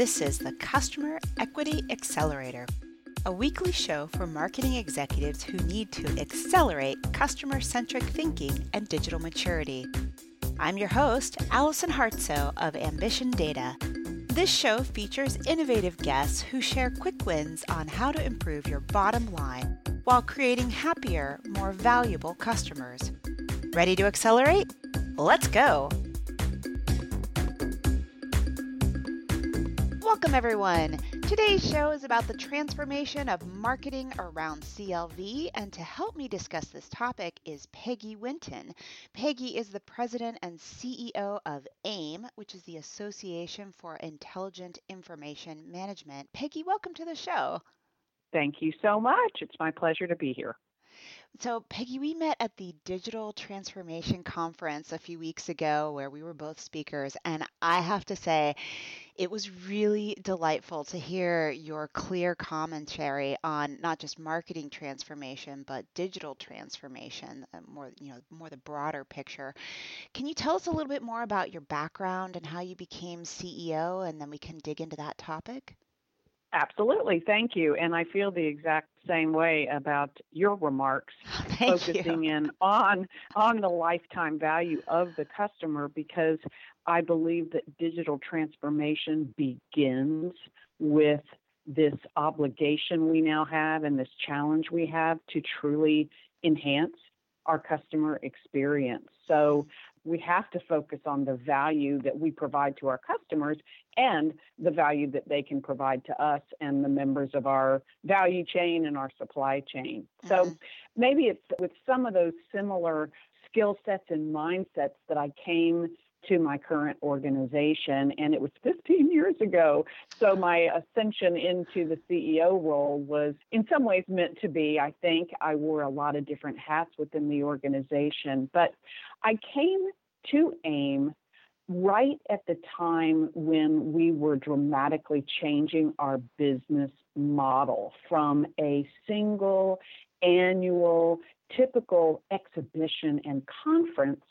This is the Customer Equity Accelerator, a weekly show for marketing executives who need to accelerate customer centric thinking and digital maturity. I'm your host, Allison Hartsoe of Ambition Data. This show features innovative guests who share quick wins on how to improve your bottom line while creating happier, more valuable customers. Ready to accelerate? Let's go! Welcome, everyone. Today's show is about the transformation of marketing around CLV, and to help me discuss this topic is Peggy Winton. Peggy is the president and CEO of AIIM, which is the Association for Intelligent Information Management. Peggy, welcome to the show. Thank you so much. It's my pleasure to be here. So, Peggy, we met at the Digital Transformation Conference a few weeks ago where we were both speakers. And I have to say, it was really delightful to hear your clear commentary on not just marketing transformation, but digital transformation, uh, more, you know, more the broader picture. Can you tell us a little bit more about your background and how you became CEO? And then we can dig into that topic. Absolutely. Thank you. And I feel the exact same way about your remarks, Thank focusing you. in on on the lifetime value of the customer because I believe that digital transformation begins with this obligation we now have and this challenge we have to truly enhance our customer experience. So we have to focus on the value that we provide to our customers and the value that they can provide to us and the members of our value chain and our supply chain. So Mhm. maybe it's with some of those similar skill sets and mindsets that I came to my current organization and it was 15 years ago. So my ascension into the ceo role was in some ways meant to be. I think i wore a lot of different hats within the organization but i came to AIIM right at the time when we were dramatically changing our business model from a single annual typical exhibition and conference.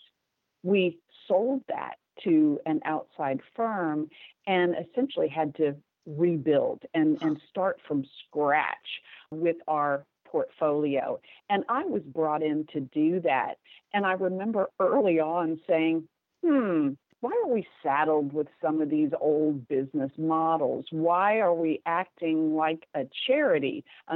We sold that to an outside firm and essentially had to rebuild and, and start from scratch with our portfolio. And I was brought in to do that. And I remember early on saying, hmm, why are we saddled with some of these old business models? Why are we acting like a charity? A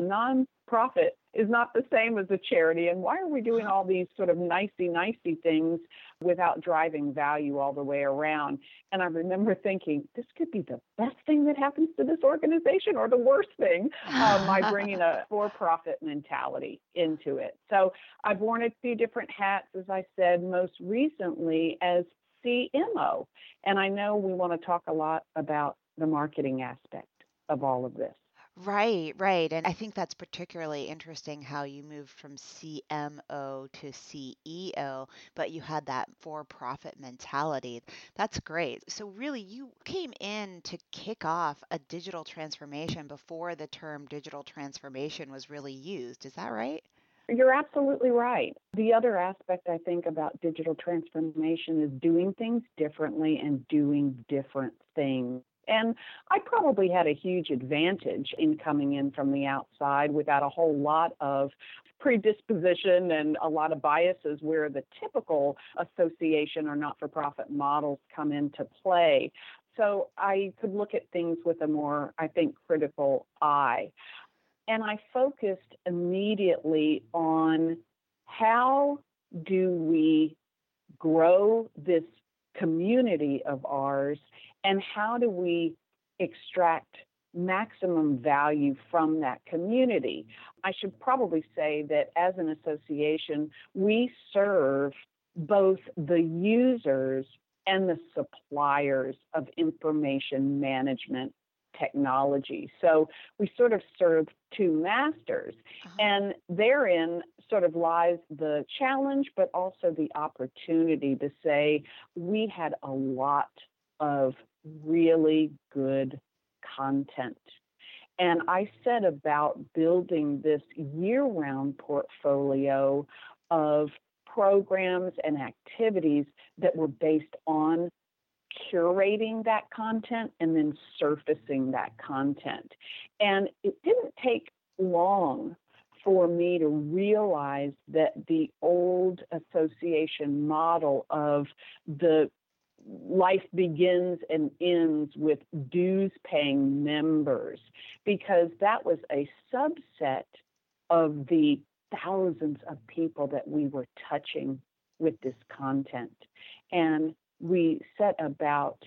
nonprofit is not the same as a charity. And why are we doing all these sort of nicey nicey things without driving value all the way around? And I remember thinking, this could be the best thing that happens to this organization or the worst thing um, by bringing a for profit mentality into it. So I've worn a few different hats, as I said, most recently as CMO. And I know we want to talk a lot about the marketing aspect of all of this. Right, right. And I think that's particularly interesting how you moved from CMO to CEO, but you had that for profit mentality. That's great. So, really, you came in to kick off a digital transformation before the term digital transformation was really used. Is that right? You're absolutely right. The other aspect I think about digital transformation is doing things differently and doing different things. And I probably had a huge advantage in coming in from the outside without a whole lot of predisposition and a lot of biases where the typical association or not for profit models come into play. So I could look at things with a more, I think, critical eye. And I focused immediately on how do we grow this community of ours and how do we extract maximum value from that community. I should probably say that as an association, we serve both the users and the suppliers of information management technology. So we sort of serve two masters. Uh-huh. And therein sort of lies the challenge, but also the opportunity to say we had a lot of really good content. And I set about building this year round portfolio of programs and activities that were based on curating that content and then surfacing that content. And it didn't take long for me to realize that the old association model of the life begins and ends with dues paying members because that was a subset of the thousands of people that we were touching with this content. And we set about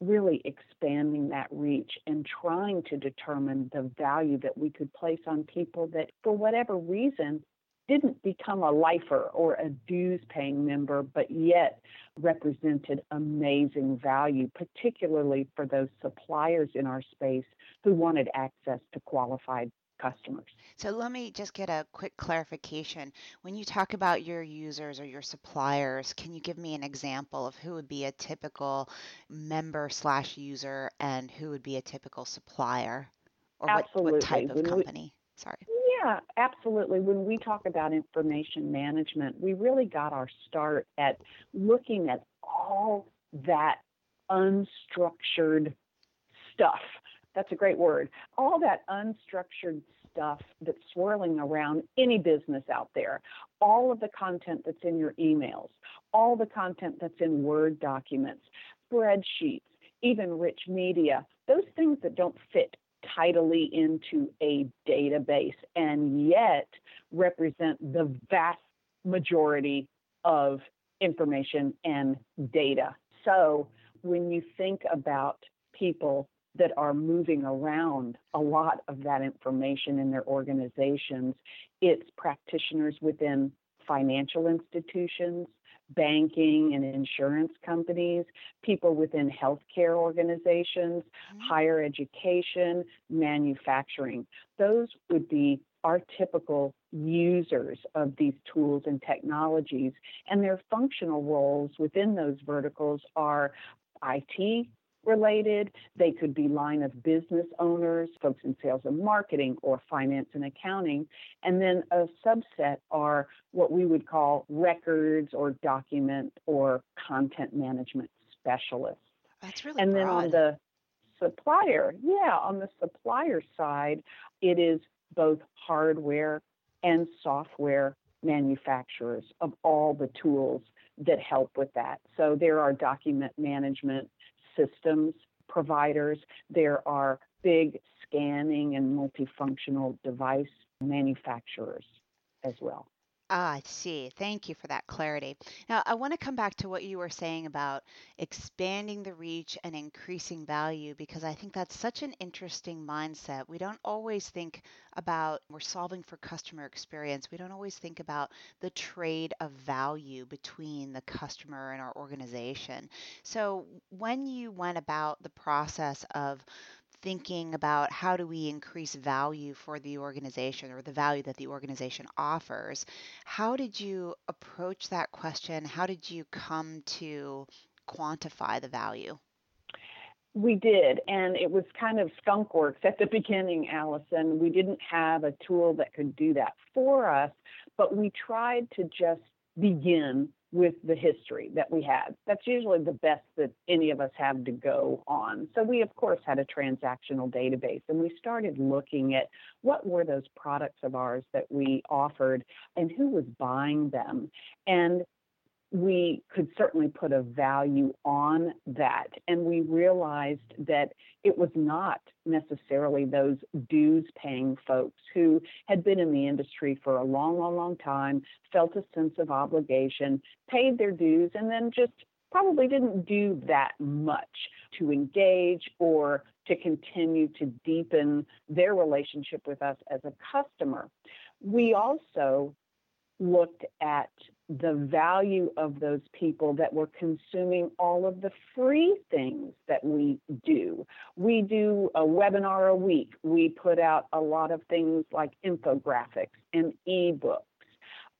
really expanding that reach and trying to determine the value that we could place on people that, for whatever reason, didn't become a lifer or a dues paying member, but yet represented amazing value, particularly for those suppliers in our space who wanted access to qualified customers. So let me just get a quick clarification. When you talk about your users or your suppliers, can you give me an example of who would be a typical member slash user and who would be a typical supplier? Or what, what type of when company? We, Sorry. Yeah, absolutely. When we talk about information management, we really got our start at looking at all that unstructured stuff that's a great word. All that unstructured stuff that's swirling around any business out there, all of the content that's in your emails, all the content that's in Word documents, spreadsheets, even rich media, those things that don't fit tidily into a database and yet represent the vast majority of information and data. So when you think about people that are moving around a lot of that information in their organizations. It's practitioners within financial institutions, banking and insurance companies, people within healthcare organizations, mm-hmm. higher education, manufacturing. Those would be our typical users of these tools and technologies. And their functional roles within those verticals are IT related. They could be line of business owners, folks in sales and marketing, or finance and accounting. And then a subset are what we would call records or document or content management specialists. That's really And broad. then on the supplier, yeah, on the supplier side, it is both hardware and software manufacturers of all the tools that help with that. So there are document management systems providers, there are big scanning and multifunctional device manufacturers as well. Ah, I see. Thank you for that clarity. Now, I want to come back to what you were saying about expanding the reach and increasing value because I think that's such an interesting mindset. We don't always think about we're solving for customer experience. We don't always think about the trade of value between the customer and our organization. So, when you went about the process of thinking about how do we increase value for the organization or the value that the organization offers. How did you approach that question? How did you come to quantify the value? We did, and it was kind of skunk works at the beginning, Allison. We didn't have a tool that could do that for us, but we tried to just begin with the history that we had. That's usually the best that any of us have to go on. So we of course had a transactional database and we started looking at what were those products of ours that we offered and who was buying them. And we could certainly put a value on that. And we realized that it was not necessarily those dues paying folks who had been in the industry for a long, long, long time, felt a sense of obligation, paid their dues, and then just probably didn't do that much to engage or to continue to deepen their relationship with us as a customer. We also looked at the value of those people that were consuming all of the free things that we do. We do a webinar a week. We put out a lot of things like infographics and ebooks.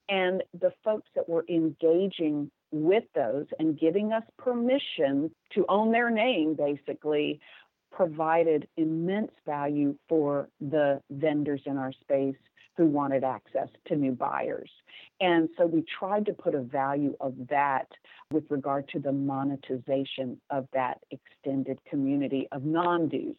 And the folks that were engaging with those and giving us permission to own their name, basically, provided immense value for the vendors in our space who wanted access to new buyers. And so we tried to put a value of that with regard to the monetization of that extended community of non dues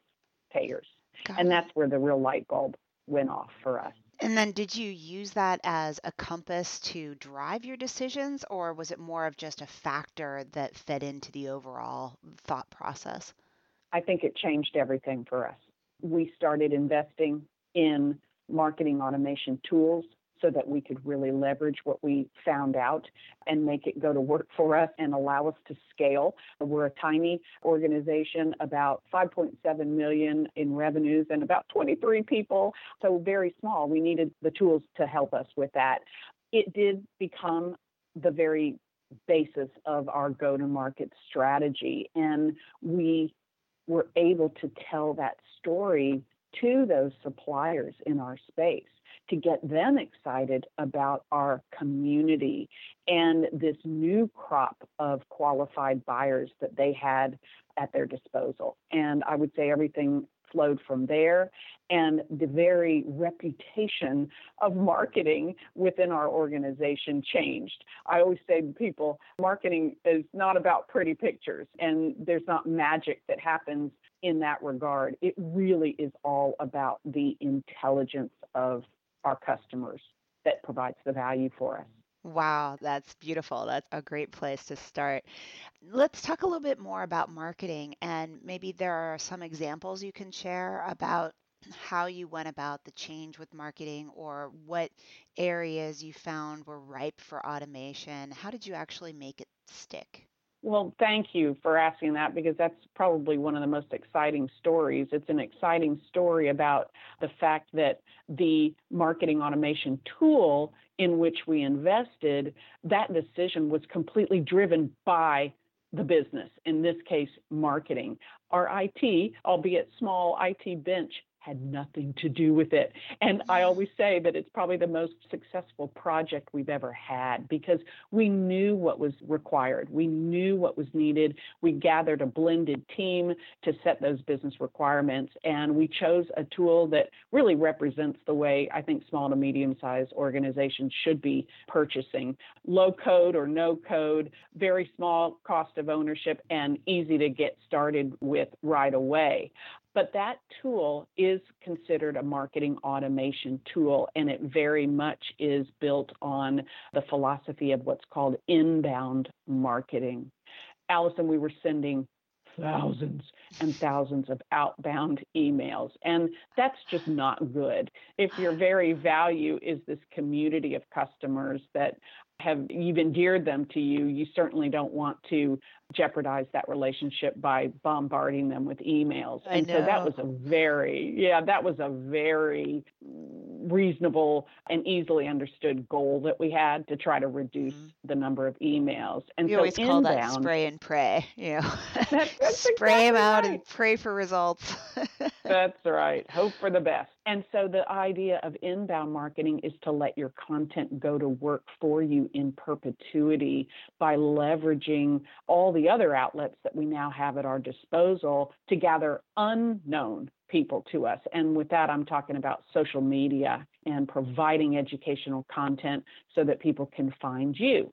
payers. Got and that's where the real light bulb went off for us. And then did you use that as a compass to drive your decisions, or was it more of just a factor that fed into the overall thought process? I think it changed everything for us. We started investing in marketing automation tools so that we could really leverage what we found out and make it go to work for us and allow us to scale. We're a tiny organization, about 5.7 million in revenues and about 23 people, so very small. We needed the tools to help us with that. It did become the very basis of our go to market strategy and we were able to tell that story to those suppliers in our space to get them excited about our community and this new crop of qualified buyers that they had at their disposal. And I would say everything flowed from there and the very reputation of marketing within our organization changed. I always say to people, marketing is not about pretty pictures and there's not magic that happens in that regard. It really is all about the intelligence of our customers that provides the value for us. Wow, that's beautiful. That's a great place to start. Let's talk a little bit more about marketing, and maybe there are some examples you can share about how you went about the change with marketing or what areas you found were ripe for automation. How did you actually make it stick? Well, thank you for asking that because that's probably one of the most exciting stories. It's an exciting story about the fact that the marketing automation tool in which we invested, that decision was completely driven by the business, in this case, marketing. Our IT, albeit small IT bench, had nothing to do with it. And I mm-hmm. always say that it's probably the most successful project we've ever had because we knew what was required. We knew what was needed. We gathered a blended team to set those business requirements. And we chose a tool that really represents the way I think small to medium sized organizations should be purchasing. Low code or no code, very small cost of ownership, and easy to get started with right away. But that tool is considered a marketing automation tool, and it very much is built on the philosophy of what's called inbound marketing. Allison, we were sending thousands and thousands of outbound emails. And that's just not good. If your very value is this community of customers that have you've endeared them to you, you certainly don't want to jeopardize that relationship by bombarding them with emails. And so that was a very, yeah, that was a very reasonable and easily understood goal that we had to try to reduce mm-hmm. the number of emails. And we so always inbound, call that spray and pray, you know, spray exactly them out right. and pray for results. that's right. Hope for the best. And so the idea of inbound marketing is to let your content go to work for you in perpetuity by leveraging all the other outlets that we now have at our disposal to gather unknown people to us. And with that, I'm talking about social media and providing educational content so that people can find you.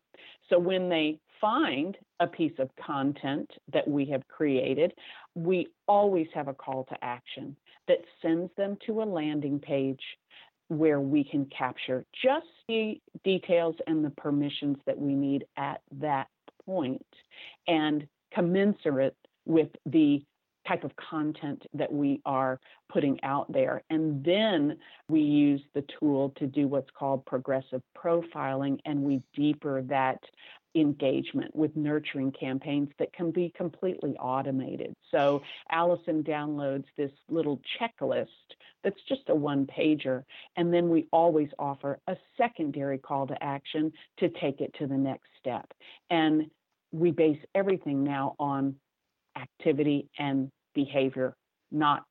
So when they find a piece of content that we have created, we always have a call to action that sends them to a landing page where we can capture just the details and the permissions that we need at that point and commensurate with the type of content that we are putting out there. And then we use the tool to do what's called progressive profiling and we deeper that engagement with nurturing campaigns that can be completely automated. So Allison downloads this little checklist that's just a one pager. And then we always offer a secondary call to action to take it to the next step. And we base everything now on activity and behavior, not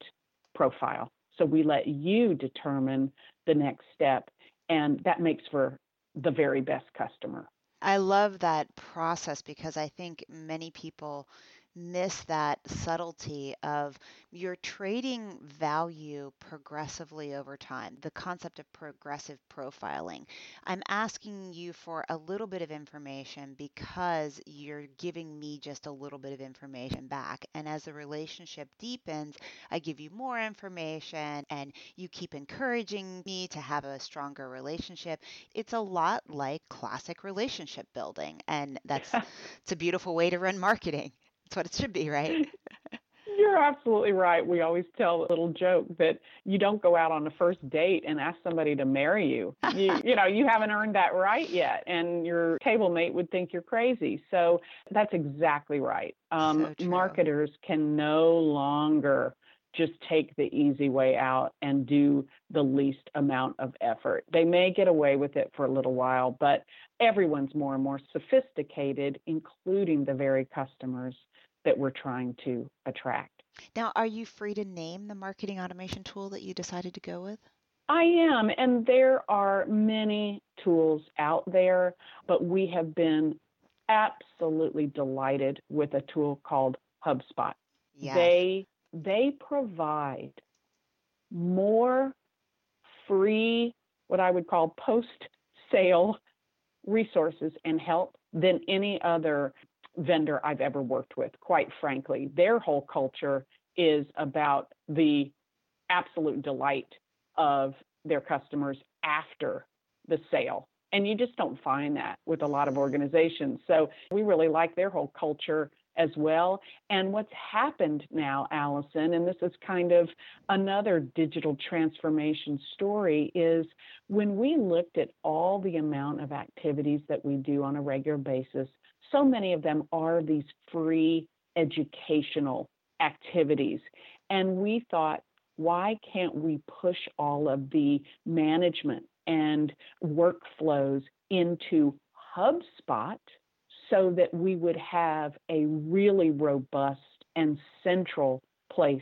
profile. So we let you determine the next step, and that makes for the very best customer. I love that process because I think many people miss that subtlety of you're trading value progressively over time, the concept of progressive profiling. I'm asking you for a little bit of information because you're giving me just a little bit of information back. And as the relationship deepens, I give you more information and you keep encouraging me to have a stronger relationship. It's a lot like classic relationship building. And that's it's a beautiful way to run marketing. That's what it should be, right? You're absolutely right. We always tell a little joke that you don't go out on a first date and ask somebody to marry you. You, you know, you haven't earned that right yet, and your table mate would think you're crazy. So that's exactly right. Um, so marketers can no longer just take the easy way out and do the least amount of effort. They may get away with it for a little while, but everyone's more and more sophisticated, including the very customers that we're trying to attract. Now, are you free to name the marketing automation tool that you decided to go with? I am, and there are many tools out there, but we have been absolutely delighted with a tool called HubSpot. Yes. They they provide more free what I would call post sale resources and help than any other vendor I've ever worked with, quite frankly. Their whole culture is about the absolute delight of their customers after the sale. And you just don't find that with a lot of organizations. So we really like their whole culture as well. And what's happened now, Allison, and this is kind of another digital transformation story, is when we looked at all the amount of activities that we do on a regular basis so many of them are these free educational activities. And we thought, why can't we push all of the management and workflows into HubSpot so that we would have a really robust and central place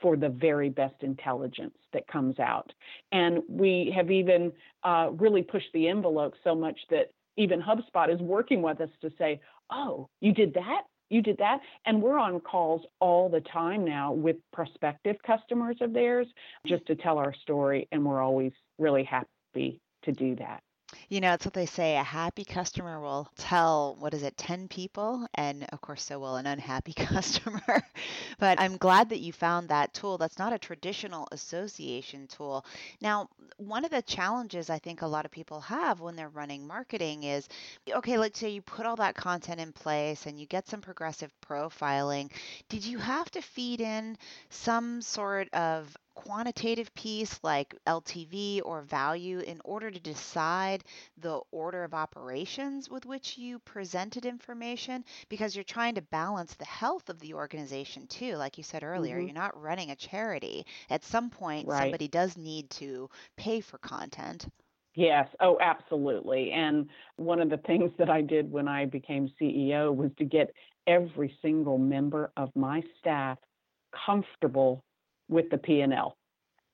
for the very best intelligence that comes out. And we have even uh, really pushed the envelope so much that even HubSpot is working with us to say, oh, you did that? You did that? And we're on calls all the time now with prospective customers of theirs just to tell our story. And we're always really happy to do that. You know, it's what they say a happy customer will tell, what is it, 10 people? And of course, so will an unhappy customer. but I'm glad that you found that tool. That's not a traditional association tool. Now, one of the challenges I think a lot of people have when they're running marketing is okay, let's say you put all that content in place and you get some progressive profiling. Did you have to feed in some sort of quantitative piece like LTV or value in order to decide the order of operations with which you presented information because you're trying to balance the health of the organization too. Like you said earlier, mm-hmm. you're not running a charity. At some point, right. somebody does need to pay for content. Yes, oh, absolutely. And one of the things that I did when I became CEO was to get every single member of my staff comfortable with the P&L.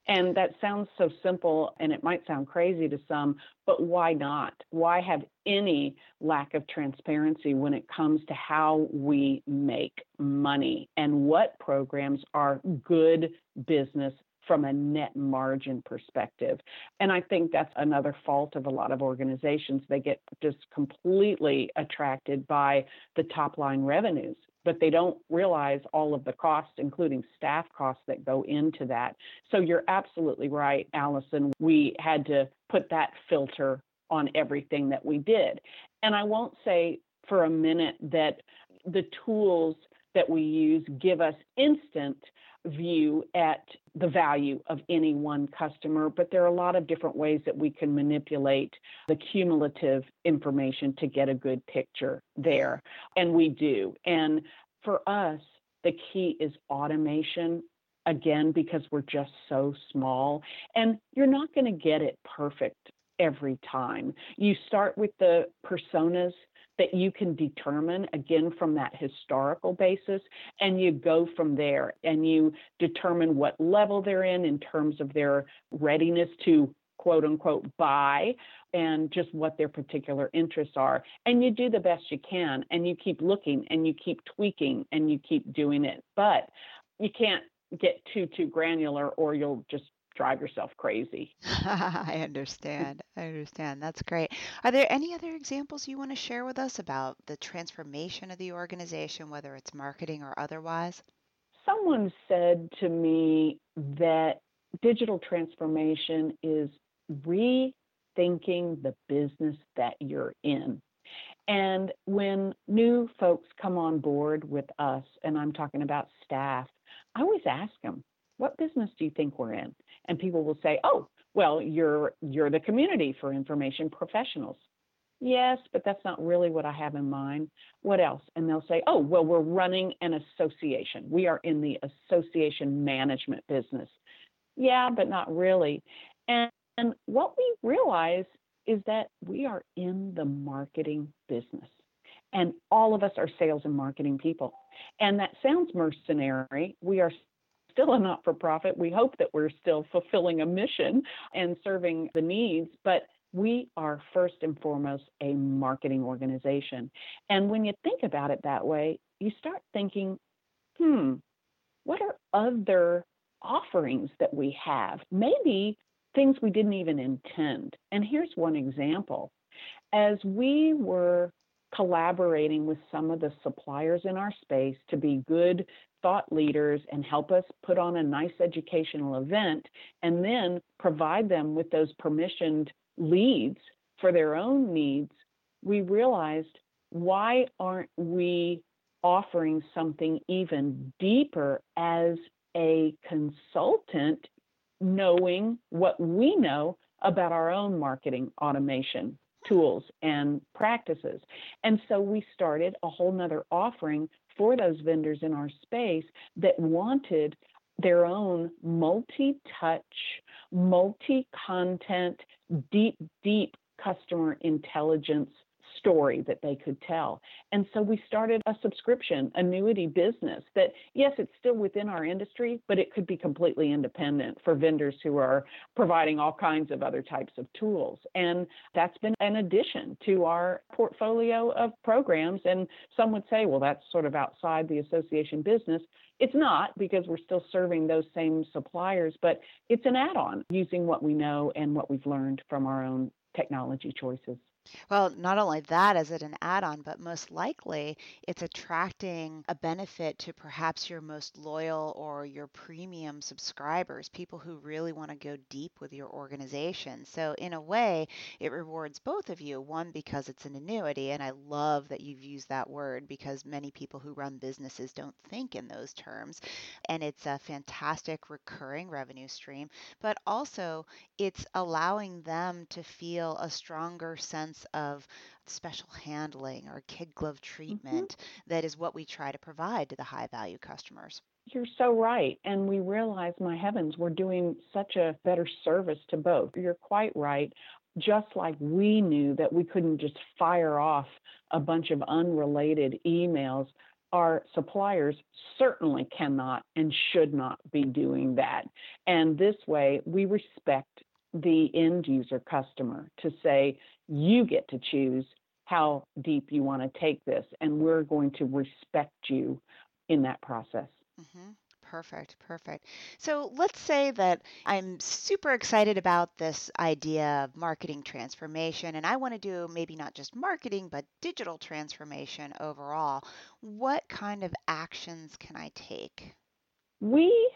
And that sounds so simple and it might sound crazy to some, but why not? Why have any lack of transparency when it comes to how we make money and what programs are good business from a net margin perspective. And I think that's another fault of a lot of organizations. They get just completely attracted by the top line revenues but they don't realize all of the costs, including staff costs that go into that. So you're absolutely right, Allison. We had to put that filter on everything that we did. And I won't say for a minute that the tools that we use give us instant view at the value of any one customer, but there are a lot of different ways that we can manipulate the cumulative information to get a good picture there. And we do. And for us, the key is automation again because we're just so small and you're not going to get it perfect every time. You start with the personas that you can determine again from that historical basis and you go from there and you determine what level they're in in terms of their readiness to quote unquote buy and just what their particular interests are and you do the best you can and you keep looking and you keep tweaking and you keep doing it but you can't get too too granular or you'll just drive yourself crazy. I understand. I understand. That's great. Are there any other examples you want to share with us about the transformation of the organization, whether it's marketing or otherwise? Someone said to me that digital transformation is rethinking the business that you're in. And when new folks come on board with us, and I'm talking about staff, I always ask them, what business do you think we're in? And people will say, oh, well, you're you're the community for information professionals. Yes, but that's not really what I have in mind. What else? And they'll say, oh, well, we're running an association. We are in the association management business. Yeah, but not really. And, and what we realize is that we are in the marketing business. And all of us are sales and marketing people. And that sounds mercenary. We are still a not for profit. We hope that we're still fulfilling a mission and serving the needs, but we are first and foremost a marketing organization. And when you think about it that way, you start thinking, hmm, what are other offerings that we have? Maybe things we didn't even intend. And here's one example. As we were collaborating with some of the suppliers in our space to be good thought leaders and help us put on a nice educational event and then provide them with those permissioned leads for their own needs, we realized why aren't we offering something even deeper as a consultant, knowing what we know about our own marketing automation tools and practices. And so we started a whole nother offering for those vendors in our space that wanted their own multi touch, multi content, deep, deep customer intelligence story that they could tell. And so we started a subscription annuity business that, yes, it's still within our industry, but it could be completely independent for vendors who are providing all kinds of other types of tools. And that's been an addition to our portfolio of programs. And some would say, well, that's sort of outside the association business. It's not because we're still serving those same suppliers, but it's an add on using what we know and what we've learned from our own technology choices. Well, not only that is it an add-on, but most likely it's attracting a benefit to perhaps your most loyal or your premium subscribers, people who really want to go deep with your organization. So in a way, it rewards both of you. One, because it's an annuity, and I love that you've used that word because many people who run businesses don't think in those terms. And it's a fantastic recurring revenue stream, but also it's allowing them to feel a stronger sense sense of special handling or kid glove mm-hmm. treatment mm-hmm. that is what we try to provide to the high value customers. You're so right. And we realize, my heavens, we're doing such a better service to both. You're quite right. Just like we knew that we couldn't just fire off a bunch of unrelated emails, our suppliers certainly cannot and should not be doing that. And this way, we respect the end user customer to say, you get to choose how deep you want to take this, and we're going to respect you in that process. Mm-hmm. Perfect, perfect. So let's say that I'm super excited about this idea of marketing transformation, and I want to do maybe not just marketing, but digital transformation overall. What kind of actions can I take? We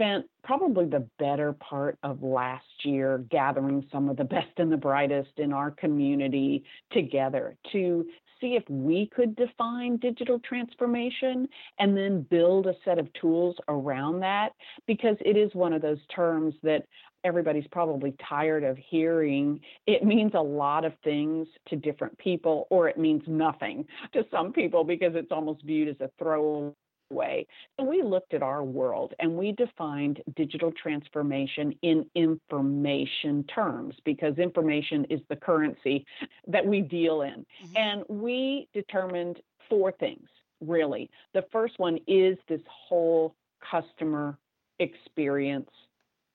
spent probably the better part of last year gathering some of the best and the brightest in our community together to see if we could define digital transformation and then build a set of tools around that because it is one of those terms that everybody's probably tired of hearing. It means a lot of things to different people, or it means nothing to some people because it's almost viewed as a throwaway way. So we looked at our world and we defined digital transformation in information terms because information is the currency that we deal in. Mm-hmm. And we determined four things really. The first one is this whole customer experience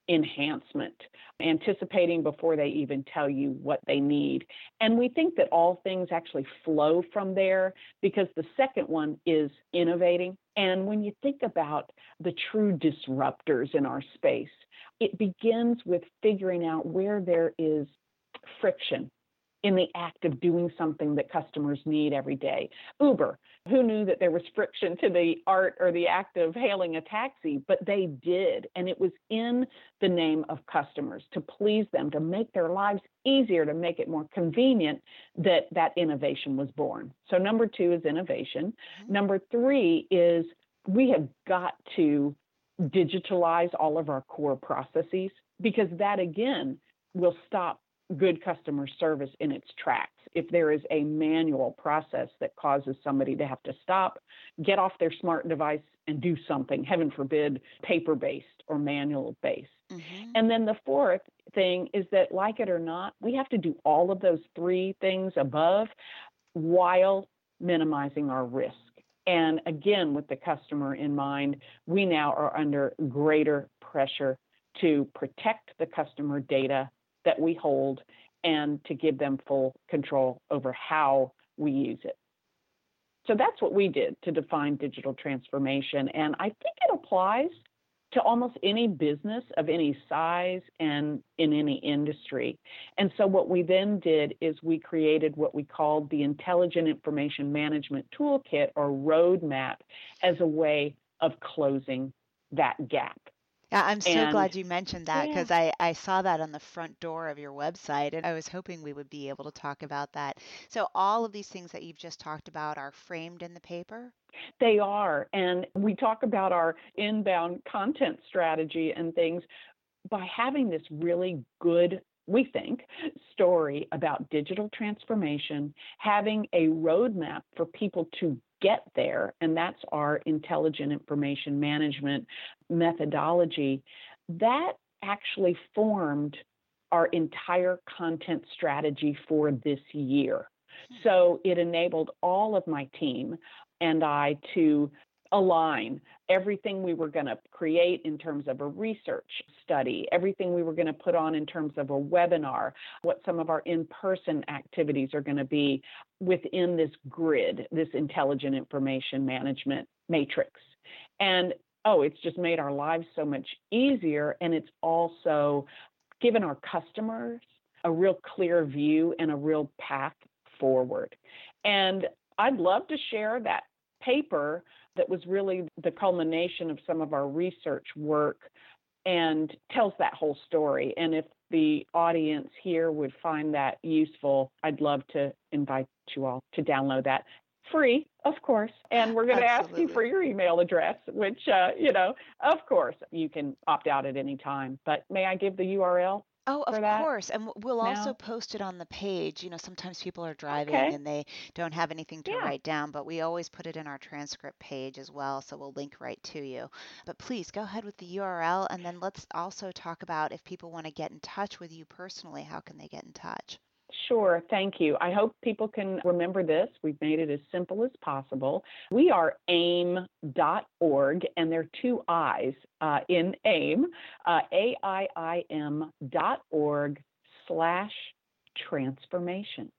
enhancement, anticipating before they even tell you what they need. And we think that all things actually flow from there because the second one is innovating. And when you think about the true disruptors in our space, it begins with figuring out where there is friction in the act of doing something that customers need every day. Uber, who knew that there was friction to the art or the act of hailing a taxi, but they did. And it was in the name of customers to please them, to make their lives easier, to make it more convenient that that innovation was born. So, number two is innovation. Mm-hmm. Number three is we have got to digitalize all of our core processes because that again will stop good customer service in its tracks. If there is a manual process that causes somebody to have to stop, get off their smart device and do something, heaven forbid, paper based or manual based. Mm-hmm. And then the fourth thing is that, like it or not, we have to do all of those three things above while minimizing our risk. And again, with the customer in mind, we now are under greater pressure to protect the customer data that we hold and to give them full control over how we use it. So that's what we did to define digital transformation. And I think it applies to almost any business of any size and in any industry. And so what we then did is we created what we called the Intelligent Information Management Toolkit or Roadmap as a way of closing that gap. Yeah, I'm so and, glad you mentioned that because yeah. I, I saw that on the front door of your website and I was hoping we would be able to talk about that. So, all of these things that you've just talked about are framed in the paper? They are. And we talk about our inbound content strategy and things by having this really good we think, story about digital transformation, having a roadmap for people to get there, and that's our intelligent information management methodology, that actually formed our entire content strategy for this year. Hmm. So it enabled all of my team and I to align everything we were going to create in terms of a research study, everything we were going to put on in terms of a webinar, what some of our in person activities are going to be within this grid, this intelligent information management matrix. And oh, it's just made our lives so much easier. And it's also given our customers a real clear view and a real path forward. And I'd love to share that paper that was really the culmination of some of our research work and tells that whole story. And if the audience here would find that useful, I'd love to invite you all to download that. Free, of course. And we're going to ask you for your email address, which, uh, you know, of course, you can opt out at any time. But may I give the URL? Oh, of that course. And we'll also post it on the page. You know, sometimes people are driving Okay. and they don't have anything to Yeah. write down, but we always put it in our transcript page as well. So we'll link right to you. But please go ahead with the URL and then let's also talk about if people want to get in touch with you personally, how can they get in touch? Sure, thank you. I hope people can remember this. We've made it as simple as possible. We are aiim.org, and there are two I's uh, in AIIM, uh, A-I-I-M dot org slash transformation.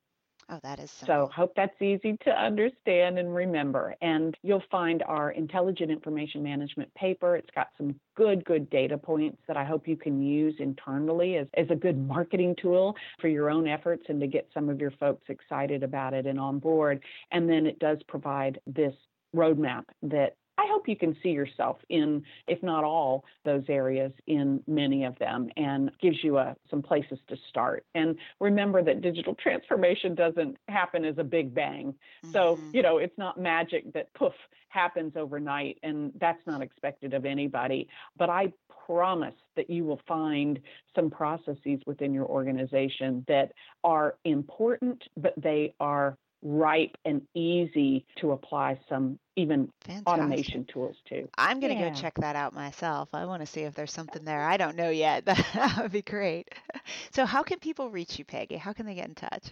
Oh, that is so. So, Hope that's easy to understand and remember. And you'll find our intelligent information management paper. It's got some good, good data points that I hope you can use internally as, as a good marketing tool for your own efforts and to get some of your folks excited about it and on board. And then it does provide this roadmap that I hope you can see yourself in, if not all, those areas in many of them and gives you a, uh, some places to start. And remember that digital transformation doesn't happen as a big bang. Mm-hmm. So, you know, it's not magic that poof happens overnight, and that's not expected of anybody. But I promise that you will find some processes within your organization that are important, but they are ripe and easy to apply some even Fantastic. automation tools to. I'm going to yeah. go check that out myself. I want to see if there's something there. I don't know yet. that would be great. So, how can people reach you, Peggy? How can they get in touch?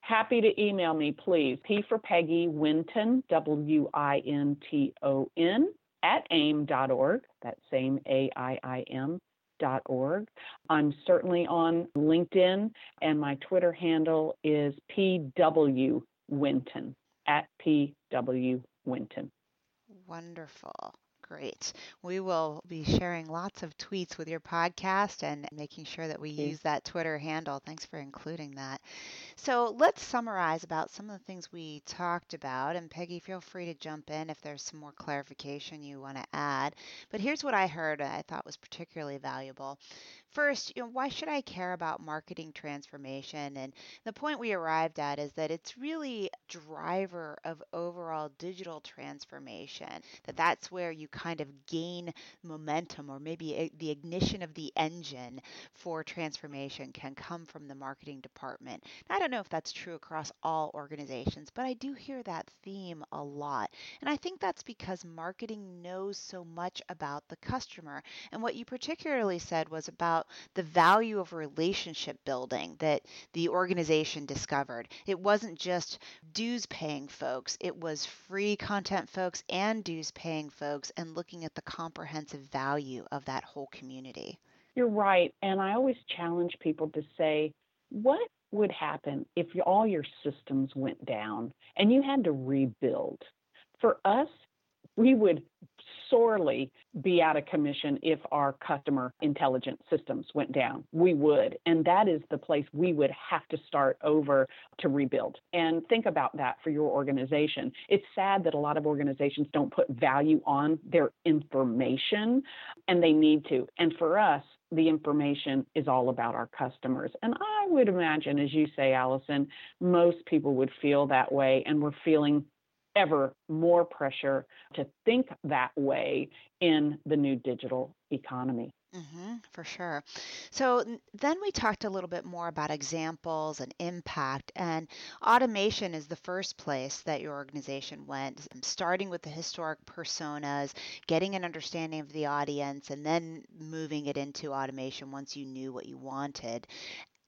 Happy to email me, please. P for Peggy Winton, W I N T O N, at aiim.org. That same A I I M org. I'm certainly on LinkedIn, and my Twitter handle is PW Winton at PW Winton. Wonderful. Great. We will be sharing lots of tweets with your podcast and making sure that we use that Twitter handle. Thanks for including that. So let's summarize about some of the things we talked about. And Peggy, feel free to jump in if there's some more clarification you want to add. But here's what I heard I thought was particularly valuable. First, you know, why should I care about marketing transformation? And the point we arrived at is that it's really driver of overall digital transformation. That that's where you kind of gain momentum or maybe the ignition of the engine for transformation can come from the marketing department. Now, I don't know if that's true across all organizations, but I do hear that theme a lot. And I think that's because marketing knows so much about the customer. And what you particularly said was about the value of relationship building that the organization discovered. It wasn't just dues paying folks, it was free content folks and dues paying folks, and looking at the comprehensive value of that whole community. You're right. And I always challenge people to say, what would happen if all your systems went down and you had to rebuild? For us, we would sorely be out of commission if our customer intelligence systems went down. We would. And that is the place we would have to start over to rebuild. And think about that for your organization. It's sad that a lot of organizations don't put value on their information, and they need to. And for us, the information is all about our customers. And I would imagine, as you say, Allison, most people would feel that way, and we're feeling ever more pressure to think that way in the new digital economy. Mm-hmm, for sure. So then we talked a little bit more about examples and impact, and automation is the first place that your organization went, starting with the historic personas, getting an understanding of the audience, and then moving it into automation once you knew what you wanted.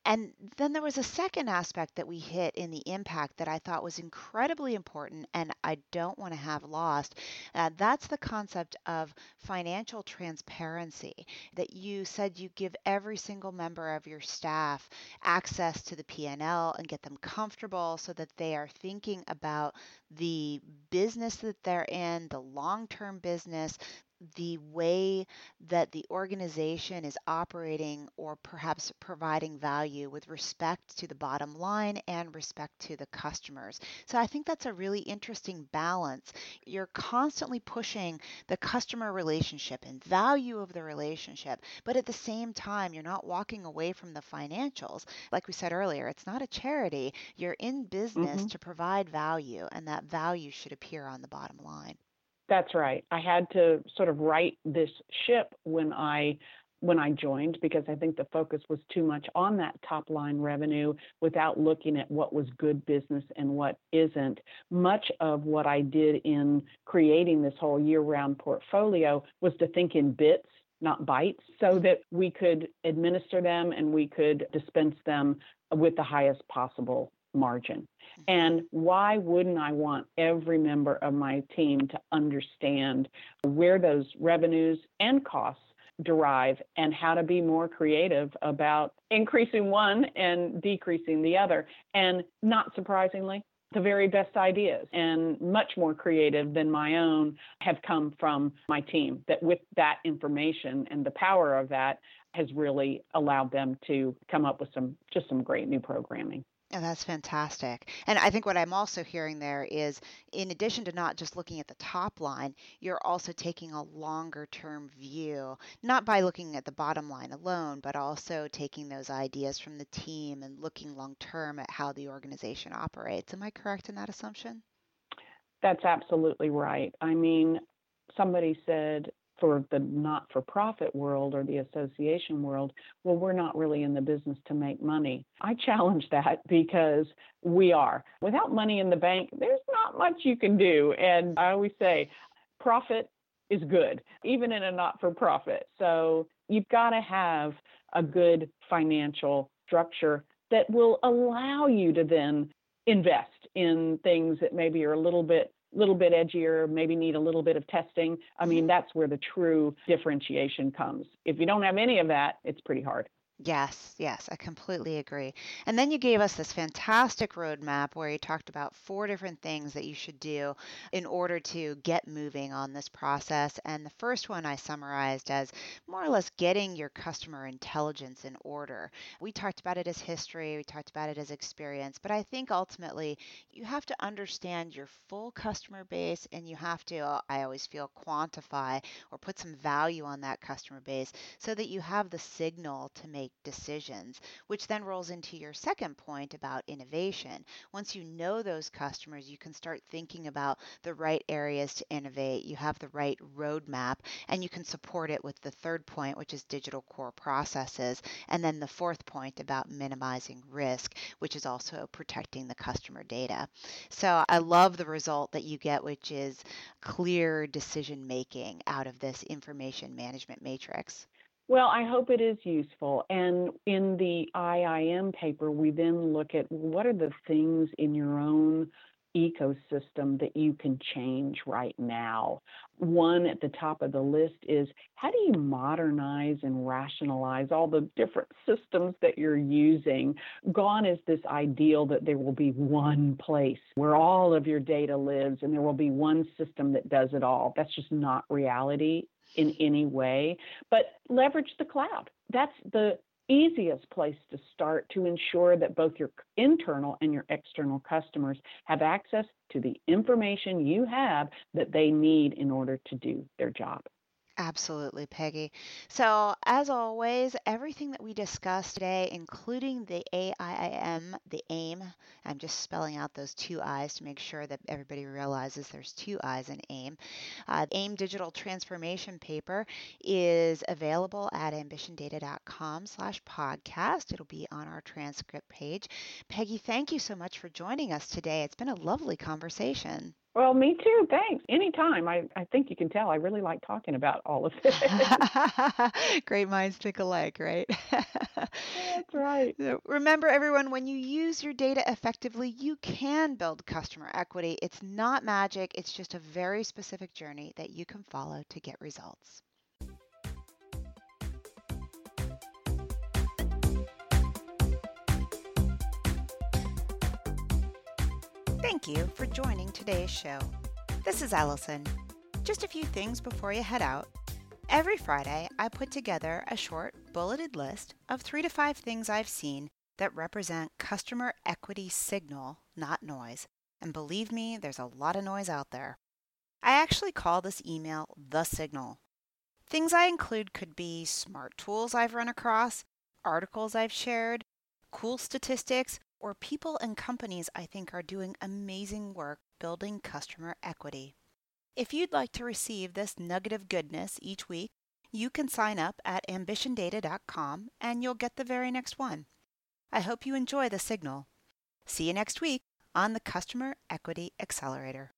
And then there was a second aspect that we hit in the impact that I thought was incredibly important and I don't want to have lost. Uh, that's the concept of financial transparency that you said you give every single member of your staff access to the P&L and get them comfortable so that they are thinking about the business that they're in, the long-term business, the way that the organization is operating or perhaps providing value with respect to the bottom line and respect to the customers. So I think that's a really interesting balance. You're constantly pushing the customer relationship and value of the relationship, but at the same time, you're not walking away from the financials. Like we said earlier, it's not a charity. You're in business mm-hmm. to provide value, and that value should appear on the bottom line. That's right. I had to sort of right this ship when I when I joined because I think the focus was too much on that top line revenue without looking at what was good business and what isn't. Much of what I did in creating this whole year round portfolio was to think in bits, not bytes, so that we could administer them and we could dispense them with the highest possible margin. Mm-hmm. And why wouldn't I want every member of my team to understand where those revenues and costs derive and how to be more creative about increasing one and decreasing the other? And not surprisingly, the very best ideas and much more creative than my own have come from my team. That with that information and the power of that has really allowed them to come up with some just some great new programming. Oh, that's fantastic. And I think what I'm also hearing there is, in addition to not just looking at the top line, you're also taking a longer term view, not by looking at the bottom line alone, but also taking those ideas from the team and looking long term at how the organization operates. Am I correct in that assumption? That's absolutely right. I mean, somebody said for the not for profit world or the association world, well, we're not really in the business to make money. I challenge that because we are. Without money in the bank, there's not much you can do. And I always say, profit is good, even in a not for profit. So you've got to have a good financial structure that will allow you to then invest in things that maybe are a little bit little bit edgier, maybe need a little bit of testing. I mean, mm-hmm. that's where the true differentiation comes. If you don't have any of that, it's pretty hard. Yes, yes, I completely agree. And then you gave us this fantastic roadmap where you talked about four different things that you should do in order to get moving on this process. And the first one I summarized as more or less getting your customer intelligence in order. We talked about it as history, we talked about it as experience, but I think ultimately you have to understand your full customer base and you have to, uh, I always feel, quantify or put some value on that customer base so that you have the signal to make make decisions, which then rolls into your second point about innovation. Once you know those customers, you can start thinking about the right areas to innovate. You have the right roadmap, and you can support it with the third point, which is digital core processes. And then the fourth point about minimizing risk, which is also protecting the customer data. So I love the result that you get, which is clear decision making out of this information management matrix. Well, I hope it is useful. And in the AIIM paper, we then look at what are the things in your own ecosystem that you can change right now. One at the top of the list is how do you modernize and rationalize all the different systems that you're using? Gone is this ideal that there will be one place where all of your data lives and there will be one system that does it all. That's just not reality in any way, but leverage the cloud. That's the easiest place to start to ensure that both your internal and your external customers have access to the information you have that they need in order to do their job. Absolutely, Peggy. So, as always, everything that we discussed today, including the AIIM, the AIM, I'm just spelling out those two I's to make sure that everybody realizes there's two I's in AIIM. Uh, AIIM Digital Transformation paper is available at ambitiondata.com slash podcast. It'll be on our transcript page. Peggy, thank you so much for joining us today. It's been a lovely conversation. Well, me too. Thanks. Anytime. I, I think you can tell I really like talking about all of this. Great minds think alike, right? That's right. So remember, everyone, when you use your data effectively, you can build customer equity. It's not magic, it's just a very specific journey that you can follow to get results. Thank you for joining today's show. This is Allison. Just a few things before you head out. Every Friday, I put together a short, bulleted list of three to five things I've seen that represent customer equity signal, not noise. And believe me, there's a lot of noise out there. I actually call this email the signal. Things I include could be smart tools I've run across, articles I've shared, cool statistics, or people and companies I think are doing amazing work building customer equity. If you'd like to receive this nugget of goodness each week, you can sign up at ambitiondata.com and you'll get the very next one. I hope you enjoy the signal. See you next week on the Customer Equity Accelerator.